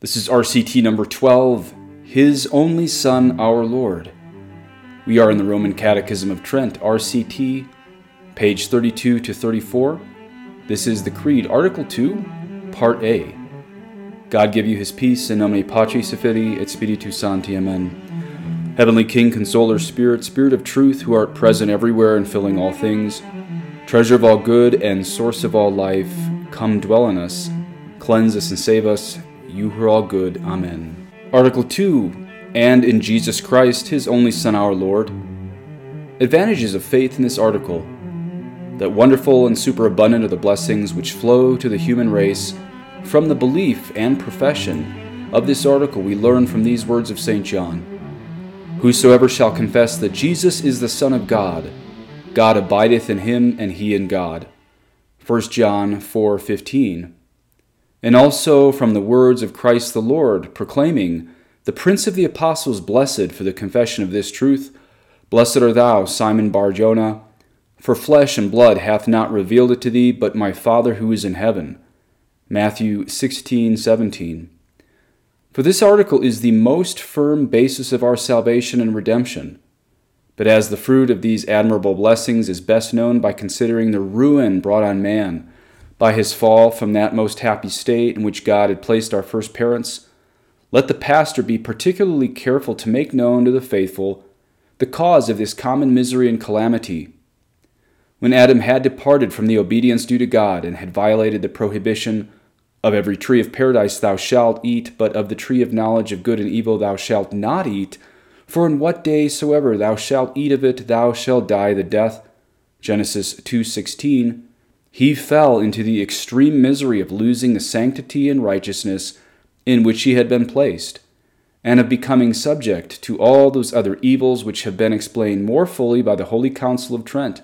This is RCT number 12 His Only Son, Our Lord. We are in the Roman Catechism of Trent, RCT, page 32 to 34. This is the Creed, Article 2, Part A. God give you his peace, in nomine et et Sancti. Amen. Heavenly King, Consoler, Spirit, Spirit of truth, who art present everywhere and filling all things, treasure of all good and source of all life, come dwell in us, cleanse us and save us you who are all good. Amen. Article 2 And in Jesus Christ, his only Son, our Lord. Advantages of faith in this article. That wonderful and superabundant are the blessings which flow to the human race from the belief and profession of this article we learn from these words of St. John Whosoever shall confess that Jesus is the Son of God, God abideth in him and he in God. 1 John 4:15 and also from the words of Christ the Lord, proclaiming, The Prince of the Apostles blessed for the confession of this truth. Blessed are thou, Simon Barjona, for flesh and blood hath not revealed it to thee, but my Father who is in heaven. Matthew 16, 17. For this article is the most firm basis of our salvation and redemption. But as the fruit of these admirable blessings is best known by considering the ruin brought on man, by his fall from that most happy state in which God had placed our first parents, let the pastor be particularly careful to make known to the faithful the cause of this common misery and calamity. When Adam had departed from the obedience due to God and had violated the prohibition, Of every tree of paradise thou shalt eat, but of the tree of knowledge of good and evil thou shalt not eat, for in what day soever thou shalt eat of it thou shalt die the death. Genesis 2:16 he fell into the extreme misery of losing the sanctity and righteousness in which he had been placed, and of becoming subject to all those other evils which have been explained more fully by the Holy Council of Trent.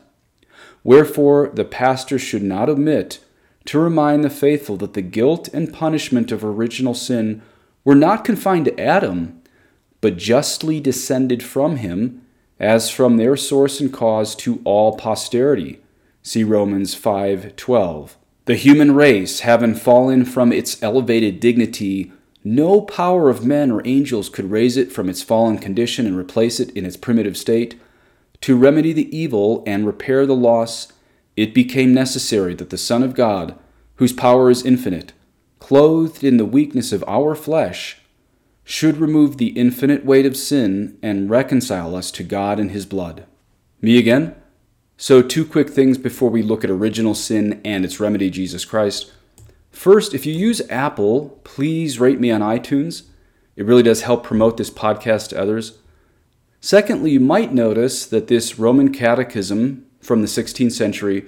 Wherefore, the pastor should not omit to remind the faithful that the guilt and punishment of original sin were not confined to Adam, but justly descended from him, as from their source and cause to all posterity See Romans 5:12. The human race, having fallen from its elevated dignity, no power of men or angels could raise it from its fallen condition and replace it in its primitive state. To remedy the evil and repair the loss, it became necessary that the Son of God, whose power is infinite, clothed in the weakness of our flesh, should remove the infinite weight of sin and reconcile us to God in his blood. Me again? So, two quick things before we look at original sin and its remedy, Jesus Christ. First, if you use Apple, please rate me on iTunes. It really does help promote this podcast to others. Secondly, you might notice that this Roman catechism from the 16th century,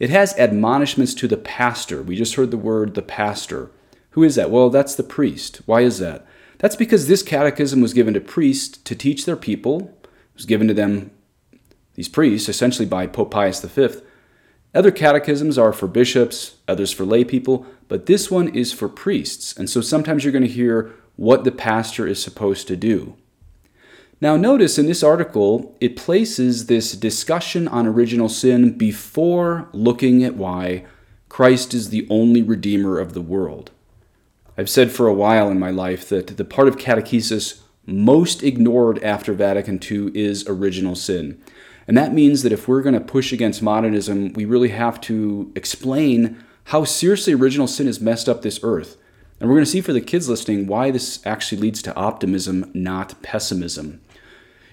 it has admonishments to the pastor. We just heard the word the pastor. Who is that? Well, that's the priest. Why is that? That's because this catechism was given to priests to teach their people. It was given to them these priests, essentially by Pope Pius V. Other catechisms are for bishops, others for lay people, but this one is for priests. And so sometimes you're going to hear what the pastor is supposed to do. Now, notice in this article, it places this discussion on original sin before looking at why Christ is the only Redeemer of the world. I've said for a while in my life that the part of catechesis most ignored after Vatican II is original sin. And that means that if we're going to push against modernism, we really have to explain how seriously original sin has messed up this earth. And we're going to see for the kids listening why this actually leads to optimism, not pessimism.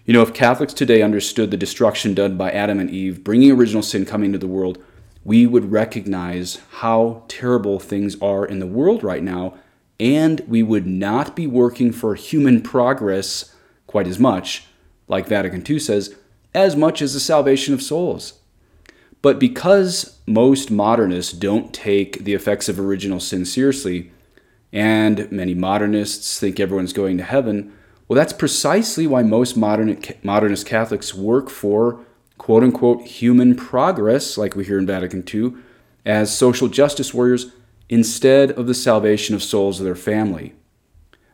You know, if Catholics today understood the destruction done by Adam and Eve, bringing original sin coming to the world, we would recognize how terrible things are in the world right now, and we would not be working for human progress quite as much, like Vatican II says, as much as the salvation of souls. But because most modernists don't take the effects of original sin seriously, and many modernists think everyone's going to heaven, well, that's precisely why most modern, modernist Catholics work for quote unquote human progress, like we hear in Vatican II, as social justice warriors instead of the salvation of souls of their family.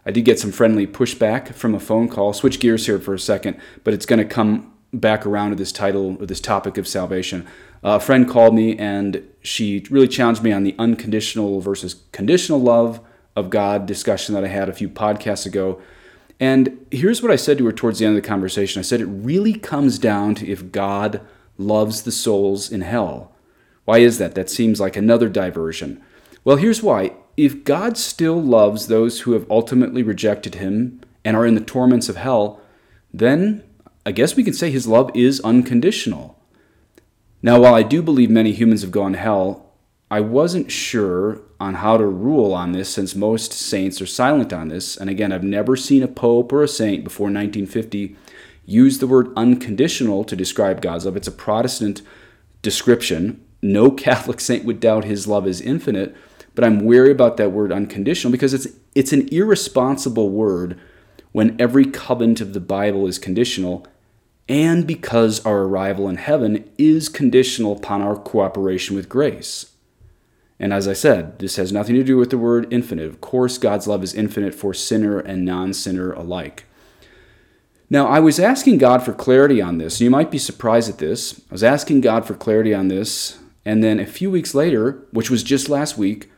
I did get some friendly pushback from a phone call. Switch gears here for a second, but it's going to come back around to this title or this topic of salvation. A friend called me and she really challenged me on the unconditional versus conditional love of God discussion that I had a few podcasts ago. And here's what I said to her towards the end of the conversation I said, It really comes down to if God loves the souls in hell. Why is that? That seems like another diversion. Well, here's why. If God still loves those who have ultimately rejected him and are in the torments of hell, then I guess we can say his love is unconditional. Now, while I do believe many humans have gone to hell, I wasn't sure on how to rule on this since most saints are silent on this. And again, I've never seen a pope or a saint before 1950 use the word unconditional to describe God's love. It's a Protestant description. No Catholic saint would doubt his love is infinite, but I'm wary about that word unconditional because it's it's an irresponsible word when every covenant of the Bible is conditional and because our arrival in heaven is conditional upon our cooperation with grace. And as I said, this has nothing to do with the word infinite. Of course, God's love is infinite for sinner and non sinner alike. Now, I was asking God for clarity on this. You might be surprised at this. I was asking God for clarity on this, and then a few weeks later, which was just last week,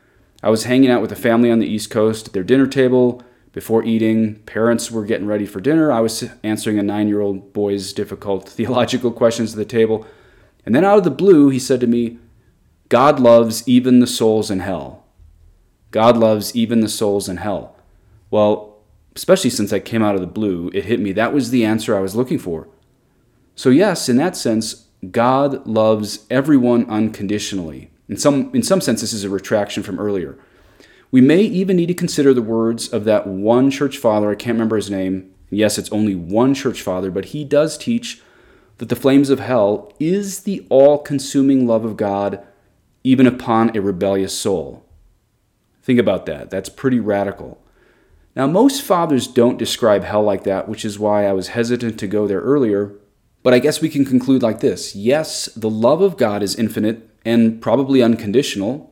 I was hanging out with a family on the East Coast at their dinner table before eating, parents were getting ready for dinner. I was answering a nine year old boy's difficult theological questions at the table. And then out of the blue, he said to me, God loves even the souls in hell. God loves even the souls in hell. Well, especially since I came out of the blue, it hit me. That was the answer I was looking for. So, yes, in that sense, God loves everyone unconditionally. In some, in some sense, this is a retraction from earlier. We may even need to consider the words of that one church father, I can't remember his name. Yes, it's only one church father, but he does teach that the flames of hell is the all consuming love of God, even upon a rebellious soul. Think about that. That's pretty radical. Now, most fathers don't describe hell like that, which is why I was hesitant to go there earlier. But I guess we can conclude like this Yes, the love of God is infinite and probably unconditional,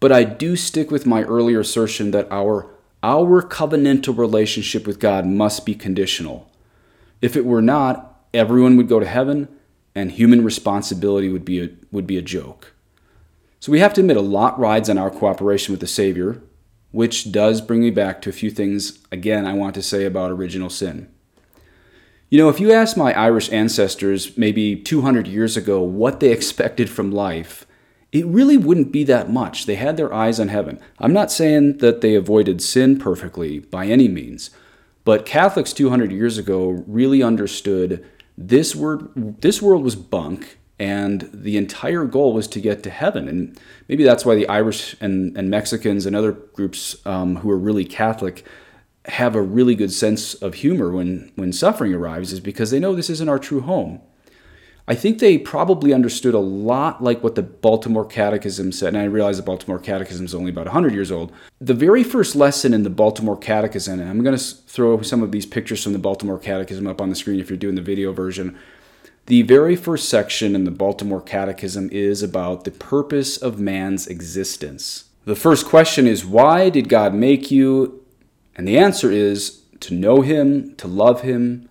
but I do stick with my earlier assertion that our our covenantal relationship with God must be conditional. If it were not, everyone would go to heaven and human responsibility would be a, would be a joke. So we have to admit a lot rides on our cooperation with the Savior, which does bring me back to a few things again I want to say about original sin. You know, if you ask my Irish ancestors maybe 200 years ago what they expected from life, it really wouldn't be that much. They had their eyes on heaven. I'm not saying that they avoided sin perfectly by any means, but Catholics 200 years ago really understood this word this world was bunk and the entire goal was to get to heaven and maybe that's why the irish and, and mexicans and other groups um, who are really catholic have a really good sense of humor when, when suffering arrives is because they know this isn't our true home I think they probably understood a lot like what the Baltimore Catechism said. And I realize the Baltimore Catechism is only about 100 years old. The very first lesson in the Baltimore Catechism, and I'm going to throw some of these pictures from the Baltimore Catechism up on the screen if you're doing the video version. The very first section in the Baltimore Catechism is about the purpose of man's existence. The first question is Why did God make you? And the answer is to know Him, to love Him,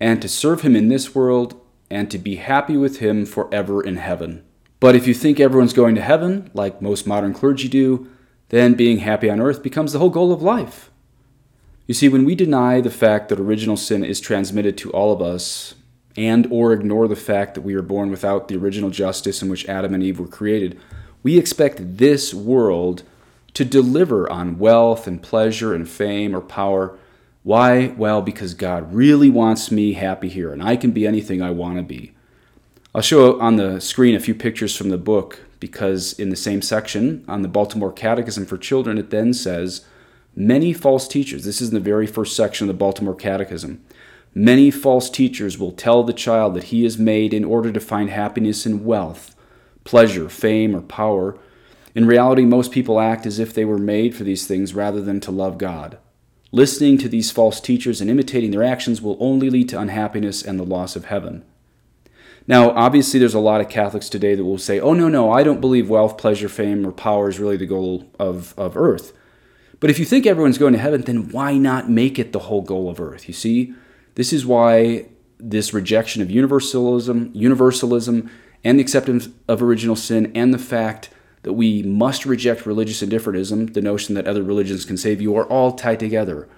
and to serve Him in this world and to be happy with Him forever in heaven. But if you think everyone's going to heaven, like most modern clergy do, then being happy on earth becomes the whole goal of life. You see, when we deny the fact that original sin is transmitted to all of us, and or ignore the fact that we are born without the original justice in which Adam and Eve were created, we expect this world to deliver on wealth and pleasure and fame or power why? Well, because God really wants me happy here, and I can be anything I want to be. I'll show on the screen a few pictures from the book because in the same section on the Baltimore Catechism for Children, it then says, Many false teachers, this is in the very first section of the Baltimore Catechism, many false teachers will tell the child that he is made in order to find happiness in wealth, pleasure, fame, or power. In reality, most people act as if they were made for these things rather than to love God. Listening to these false teachers and imitating their actions will only lead to unhappiness and the loss of heaven. Now, obviously, there's a lot of Catholics today that will say, oh, no, no, I don't believe wealth, pleasure, fame, or power is really the goal of, of earth. But if you think everyone's going to heaven, then why not make it the whole goal of earth? You see, this is why this rejection of universalism, universalism, and the acceptance of original sin, and the fact that we must reject religious indifferentism, the notion that other religions can save you, are all tied together.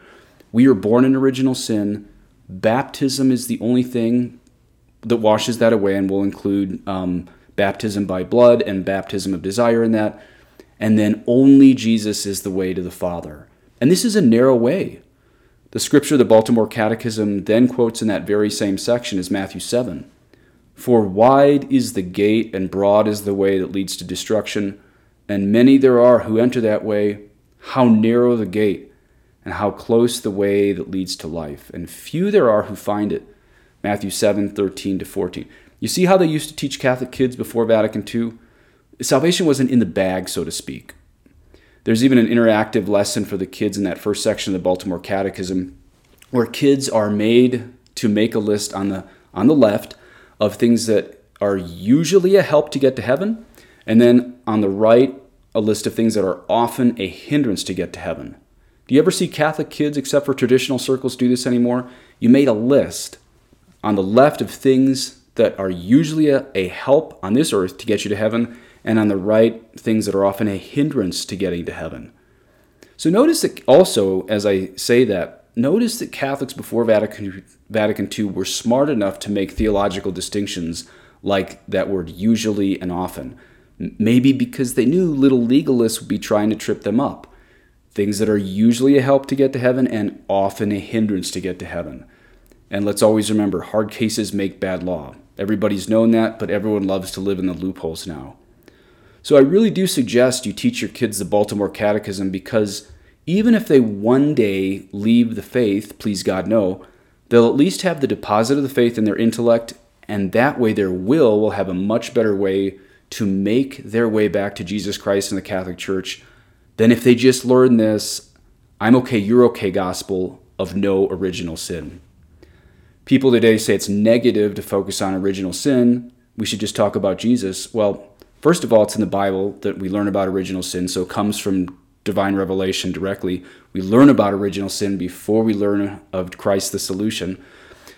We are born in original sin. Baptism is the only thing that washes that away and will include um, baptism by blood and baptism of desire in that. And then only Jesus is the way to the Father. And this is a narrow way. The scripture the Baltimore Catechism then quotes in that very same section is Matthew 7. For wide is the gate and broad is the way that leads to destruction, and many there are who enter that way. How narrow the gate, and how close the way that leads to life, and few there are who find it. Matthew 7 13 to 14. You see how they used to teach Catholic kids before Vatican II? Salvation wasn't in the bag, so to speak. There's even an interactive lesson for the kids in that first section of the Baltimore Catechism where kids are made to make a list on the on the left of things that are usually a help to get to heaven and then on the right a list of things that are often a hindrance to get to heaven. Do you ever see Catholic kids except for traditional circles do this anymore? You made a list on the left of things that are usually a, a help on this earth to get you to heaven and on the right, things that are often a hindrance to getting to heaven. So notice that also, as I say that, notice that Catholics before Vatican, Vatican II were smart enough to make theological distinctions like that word usually and often. Maybe because they knew little legalists would be trying to trip them up. Things that are usually a help to get to heaven and often a hindrance to get to heaven. And let's always remember hard cases make bad law. Everybody's known that, but everyone loves to live in the loopholes now. So I really do suggest you teach your kids the Baltimore Catechism because even if they one day leave the faith, please God no, they'll at least have the deposit of the faith in their intellect, and that way their will will have a much better way to make their way back to Jesus Christ and the Catholic Church than if they just learn this I'm okay, you're okay gospel of no original sin. People today say it's negative to focus on original sin. We should just talk about Jesus. Well, First of all, it's in the Bible that we learn about original sin, so it comes from divine revelation directly. We learn about original sin before we learn of Christ the solution.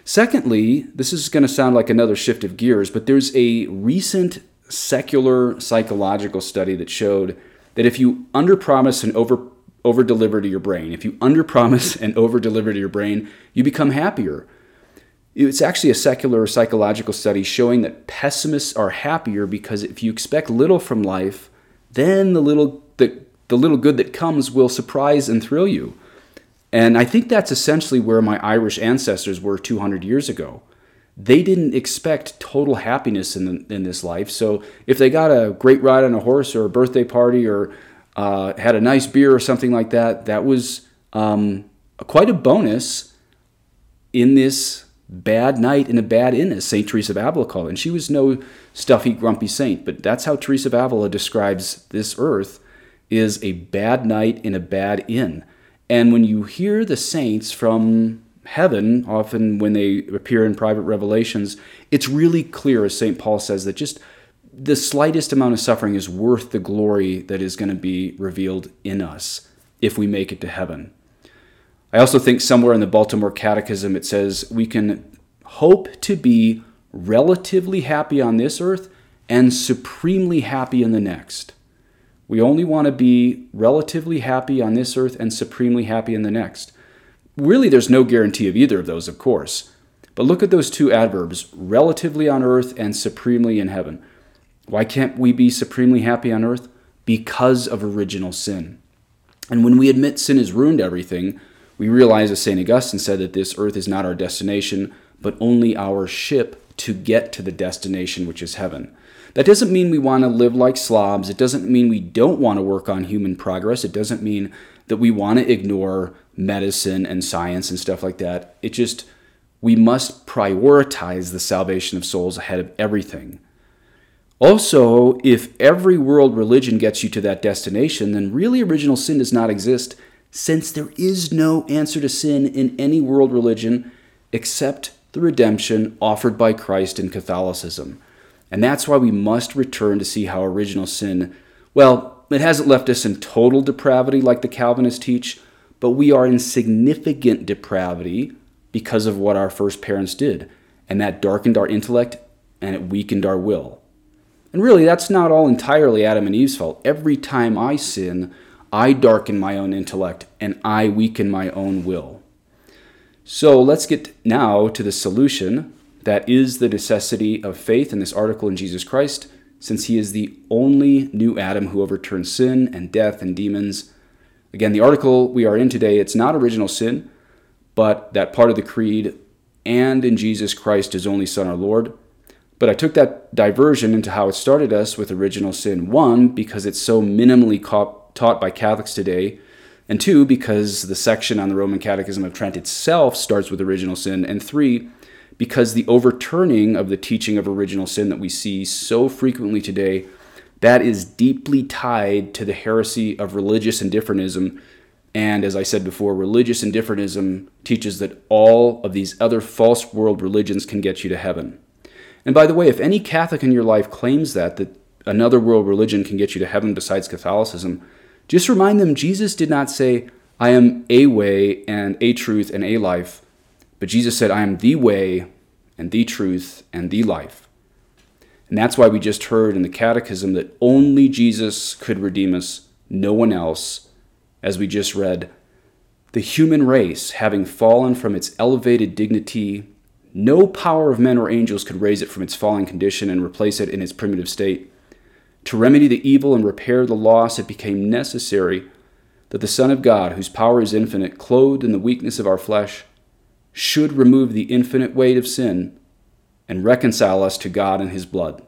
Secondly, this is going to sound like another shift of gears, but there's a recent secular psychological study that showed that if you underpromise and over over deliver to your brain, if you underpromise and over deliver to your brain, you become happier. It's actually a secular psychological study showing that pessimists are happier because if you expect little from life, then the little the, the little good that comes will surprise and thrill you. And I think that's essentially where my Irish ancestors were 200 years ago. They didn't expect total happiness in, the, in this life. So if they got a great ride on a horse or a birthday party or uh, had a nice beer or something like that, that was um, quite a bonus in this bad night in a bad inn, as St. Teresa of Avila called it. And she was no stuffy, grumpy saint, but that's how Teresa of Avila describes this earth is a bad night in a bad inn. And when you hear the saints from heaven, often when they appear in private revelations, it's really clear, as St. Paul says, that just the slightest amount of suffering is worth the glory that is going to be revealed in us if we make it to heaven. I also think somewhere in the Baltimore Catechism it says we can hope to be relatively happy on this earth and supremely happy in the next. We only want to be relatively happy on this earth and supremely happy in the next. Really, there's no guarantee of either of those, of course. But look at those two adverbs relatively on earth and supremely in heaven. Why can't we be supremely happy on earth? Because of original sin. And when we admit sin has ruined everything, we realize, as St. Augustine said, that this earth is not our destination, but only our ship to get to the destination, which is heaven. That doesn't mean we want to live like slobs. It doesn't mean we don't want to work on human progress. It doesn't mean that we want to ignore medicine and science and stuff like that. It just, we must prioritize the salvation of souls ahead of everything. Also, if every world religion gets you to that destination, then really original sin does not exist since there is no answer to sin in any world religion except the redemption offered by Christ in Catholicism. And that's why we must return to see how original sin, well, it hasn't left us in total depravity like the Calvinists teach, but we are in significant depravity because of what our first parents did. And that darkened our intellect and it weakened our will. And really, that's not all entirely Adam and Eve's fault. Every time I sin, I darken my own intellect and I weaken my own will. So let's get now to the solution that is the necessity of faith in this article in Jesus Christ, since he is the only new Adam who overturns sin and death and demons. Again, the article we are in today, it's not original sin, but that part of the creed, and in Jesus Christ, his only Son, our Lord. But I took that diversion into how it started us with original sin. One, because it's so minimally taught by Catholics today. And two, because the section on the Roman Catechism of Trent itself starts with original sin. And three, because the overturning of the teaching of original sin that we see so frequently today that is deeply tied to the heresy of religious indifferentism and as i said before religious indifferentism teaches that all of these other false world religions can get you to heaven. And by the way if any catholic in your life claims that that another world religion can get you to heaven besides catholicism just remind them jesus did not say i am a way and a truth and a life but Jesus said, I am the way and the truth and the life. And that's why we just heard in the Catechism that only Jesus could redeem us, no one else. As we just read, the human race, having fallen from its elevated dignity, no power of men or angels could raise it from its fallen condition and replace it in its primitive state. To remedy the evil and repair the loss, it became necessary that the Son of God, whose power is infinite, clothed in the weakness of our flesh, should remove the infinite weight of sin and reconcile us to God in his blood.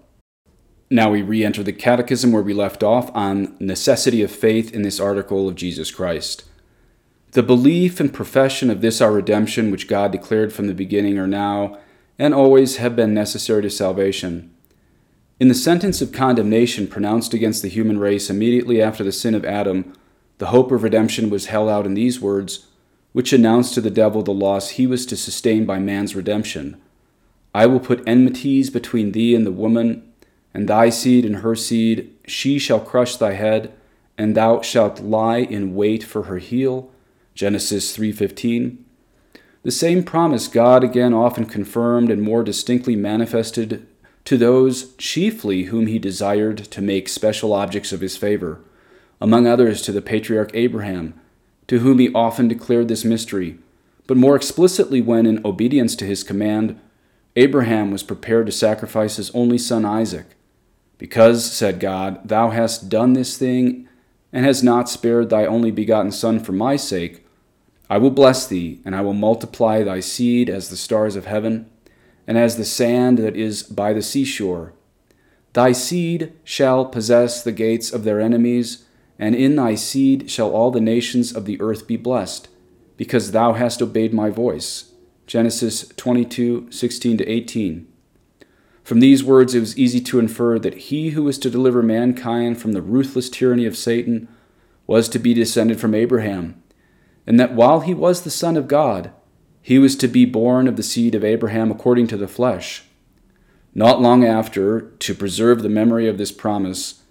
Now we re enter the Catechism where we left off on necessity of faith in this article of Jesus Christ. The belief and profession of this our redemption, which God declared from the beginning, are now and always have been necessary to salvation. In the sentence of condemnation pronounced against the human race immediately after the sin of Adam, the hope of redemption was held out in these words which announced to the devil the loss he was to sustain by man's redemption. I will put enmities between thee and the woman, and thy seed and her seed. She shall crush thy head, and thou shalt lie in wait for her heel. Genesis 3:15. The same promise God again often confirmed and more distinctly manifested to those chiefly whom he desired to make special objects of his favor, among others to the patriarch Abraham to whom he often declared this mystery, but more explicitly when, in obedience to his command, Abraham was prepared to sacrifice his only son Isaac. Because, said God, thou hast done this thing, and hast not spared thy only begotten Son for my sake, I will bless thee, and I will multiply thy seed as the stars of heaven, and as the sand that is by the seashore. Thy seed shall possess the gates of their enemies and in thy seed shall all the nations of the earth be blessed, because thou hast obeyed my voice. Genesis 22 16 to 18. From these words, it was easy to infer that he who was to deliver mankind from the ruthless tyranny of Satan was to be descended from Abraham, and that while he was the Son of God, he was to be born of the seed of Abraham according to the flesh. Not long after, to preserve the memory of this promise,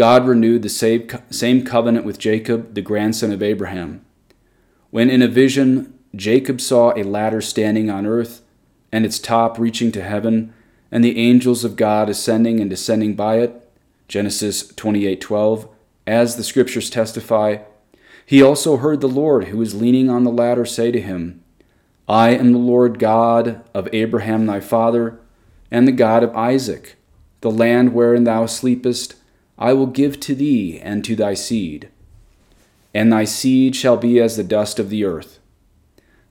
God renewed the same covenant with Jacob, the grandson of Abraham. When in a vision Jacob saw a ladder standing on earth, and its top reaching to heaven, and the angels of God ascending and descending by it, Genesis 28:12, as the scriptures testify, he also heard the Lord who was leaning on the ladder say to him, I am the Lord God of Abraham thy father, and the God of Isaac. The land wherein thou sleepest I will give to thee and to thy seed. And thy seed shall be as the dust of the earth.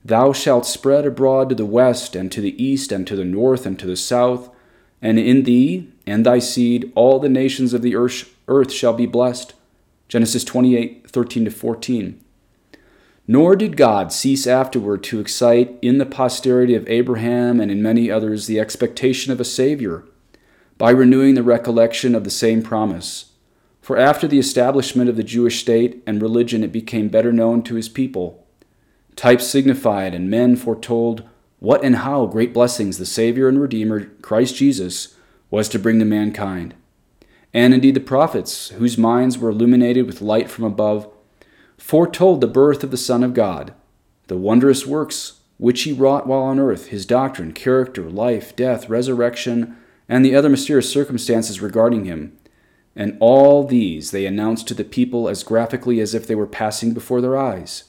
Thou shalt spread abroad to the west, and to the east, and to the north, and to the south. And in thee and thy seed all the nations of the earth shall be blessed. Genesis 28 13 to 14. Nor did God cease afterward to excite in the posterity of Abraham and in many others the expectation of a Savior by renewing the recollection of the same promise. For after the establishment of the Jewish state and religion, it became better known to his people. Types signified and men foretold what and how great blessings the Savior and Redeemer, Christ Jesus, was to bring to mankind. And indeed, the prophets, whose minds were illuminated with light from above, foretold the birth of the Son of God, the wondrous works which he wrought while on earth, his doctrine, character, life, death, resurrection, and the other mysterious circumstances regarding him. And all these they announced to the people as graphically as if they were passing before their eyes.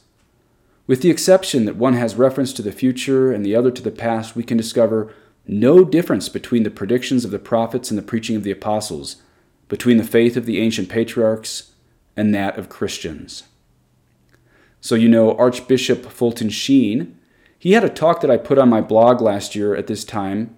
With the exception that one has reference to the future and the other to the past, we can discover no difference between the predictions of the prophets and the preaching of the apostles, between the faith of the ancient patriarchs and that of Christians. So, you know, Archbishop Fulton Sheen, he had a talk that I put on my blog last year at this time,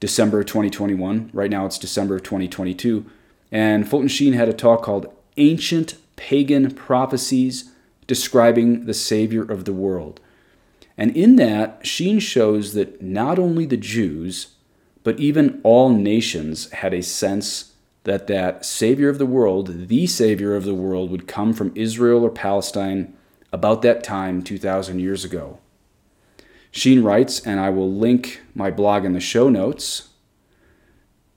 December 2021. Right now it's December 2022. And Fulton Sheen had a talk called Ancient Pagan Prophecies Describing the Savior of the World. And in that, Sheen shows that not only the Jews, but even all nations had a sense that that Savior of the world, the Savior of the world, would come from Israel or Palestine about that time 2,000 years ago. Sheen writes, and I will link my blog in the show notes.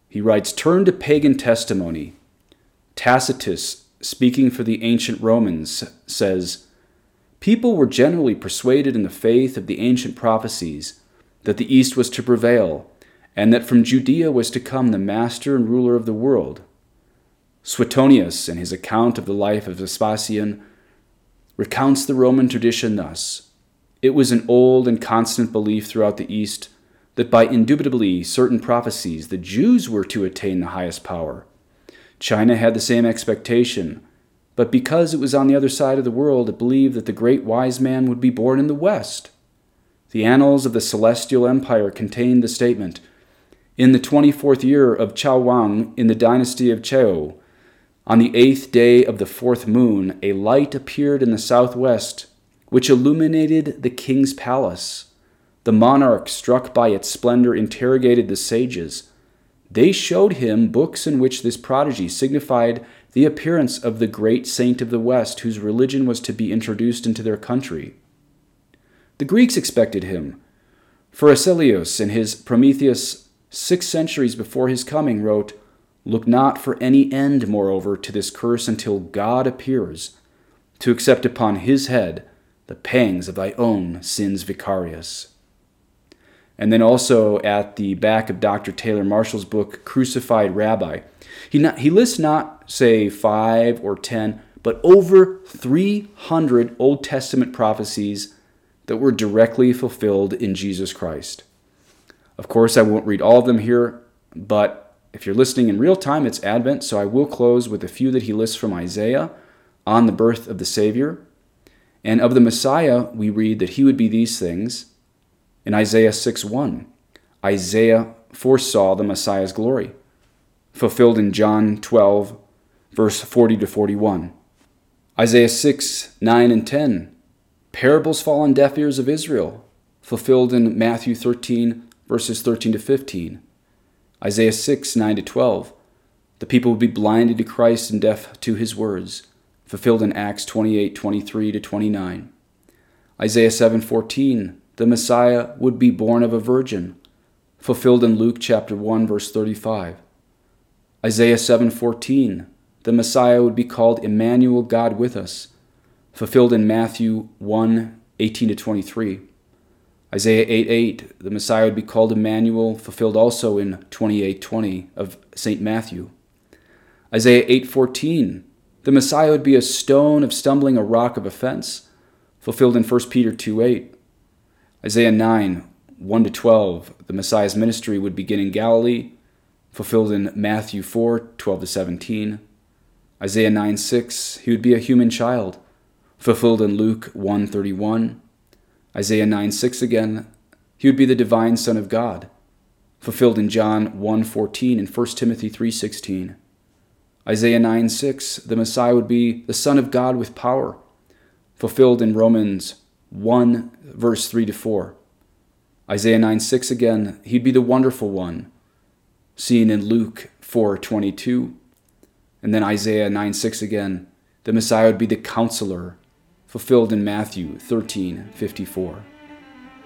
He writes Turn to pagan testimony. Tacitus, speaking for the ancient Romans, says People were generally persuaded in the faith of the ancient prophecies that the East was to prevail, and that from Judea was to come the master and ruler of the world. Suetonius, in his account of the life of Vespasian, recounts the Roman tradition thus It was an old and constant belief throughout the East that by indubitably certain prophecies the Jews were to attain the highest power. China had the same expectation, but because it was on the other side of the world, it believed that the great wise man would be born in the West. The annals of the Celestial Empire contain the statement In the twenty fourth year of Chao Wang in the dynasty of Chou, on the eighth day of the fourth moon, a light appeared in the southwest, which illuminated the king's palace. The monarch, struck by its splendor, interrogated the sages. They showed him books in which this prodigy signified the appearance of the great saint of the West, whose religion was to be introduced into their country. The Greeks expected him. for Pharaselius, in his Prometheus, six centuries before his coming, wrote, Look not for any end, moreover, to this curse until God appears, to accept upon his head the pangs of thy own sins vicarious. And then also at the back of Dr. Taylor Marshall's book, Crucified Rabbi, he, not, he lists not, say, five or ten, but over 300 Old Testament prophecies that were directly fulfilled in Jesus Christ. Of course, I won't read all of them here, but if you're listening in real time, it's Advent, so I will close with a few that he lists from Isaiah on the birth of the Savior. And of the Messiah, we read that he would be these things in Isaiah 6 1. Isaiah foresaw the Messiah's glory, fulfilled in John 12, verse 40 to 41. Isaiah 6 9 and 10. Parables fall on deaf ears of Israel, fulfilled in Matthew 13, verses 13 to 15. Isaiah 6, 9 to 12. The people would be blinded to Christ and deaf to his words, fulfilled in Acts 28, 23 to 29. Isaiah 7, 14. The Messiah would be born of a virgin, fulfilled in Luke chapter 1, verse 35. Isaiah 7, 14. The Messiah would be called Emmanuel, God with us, fulfilled in Matthew 1, 18 to 23. Isaiah 8 8, the Messiah would be called Emmanuel, fulfilled also in 28 20 of St. Matthew. Isaiah 8 14, the Messiah would be a stone of stumbling, a rock of offense, fulfilled in 1 Peter 2 8. Isaiah 9 1 to 12, the Messiah's ministry would begin in Galilee, fulfilled in Matthew 4 12 to 17. Isaiah 9 6, he would be a human child, fulfilled in Luke 1 31. Isaiah 9 6 again, he would be the divine Son of God, fulfilled in John 1 14 and 1 Timothy 3 16. Isaiah 9 6, the Messiah would be the Son of God with power, fulfilled in Romans 1 verse 3 to 4. Isaiah 9 6 again, he'd be the wonderful one, seen in Luke 4 22. And then Isaiah 9 6 again, the Messiah would be the counselor, fulfilled in Matthew 13 54.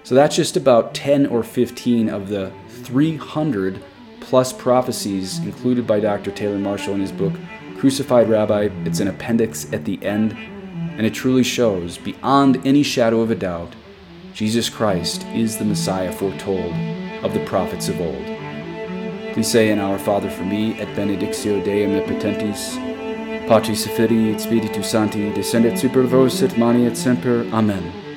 So that's just about 10 or 15 of the 300 plus prophecies included by Dr. Taylor Marshall in his book, Crucified Rabbi. It's an appendix at the end, and it truly shows, beyond any shadow of a doubt, Jesus Christ is the Messiah foretold of the prophets of old. Please say in Our Father for me, et benedictio Dei omnipotentis, Patris Filii et Spiritus Sancti, descendet super vos et mani et semper. Amen.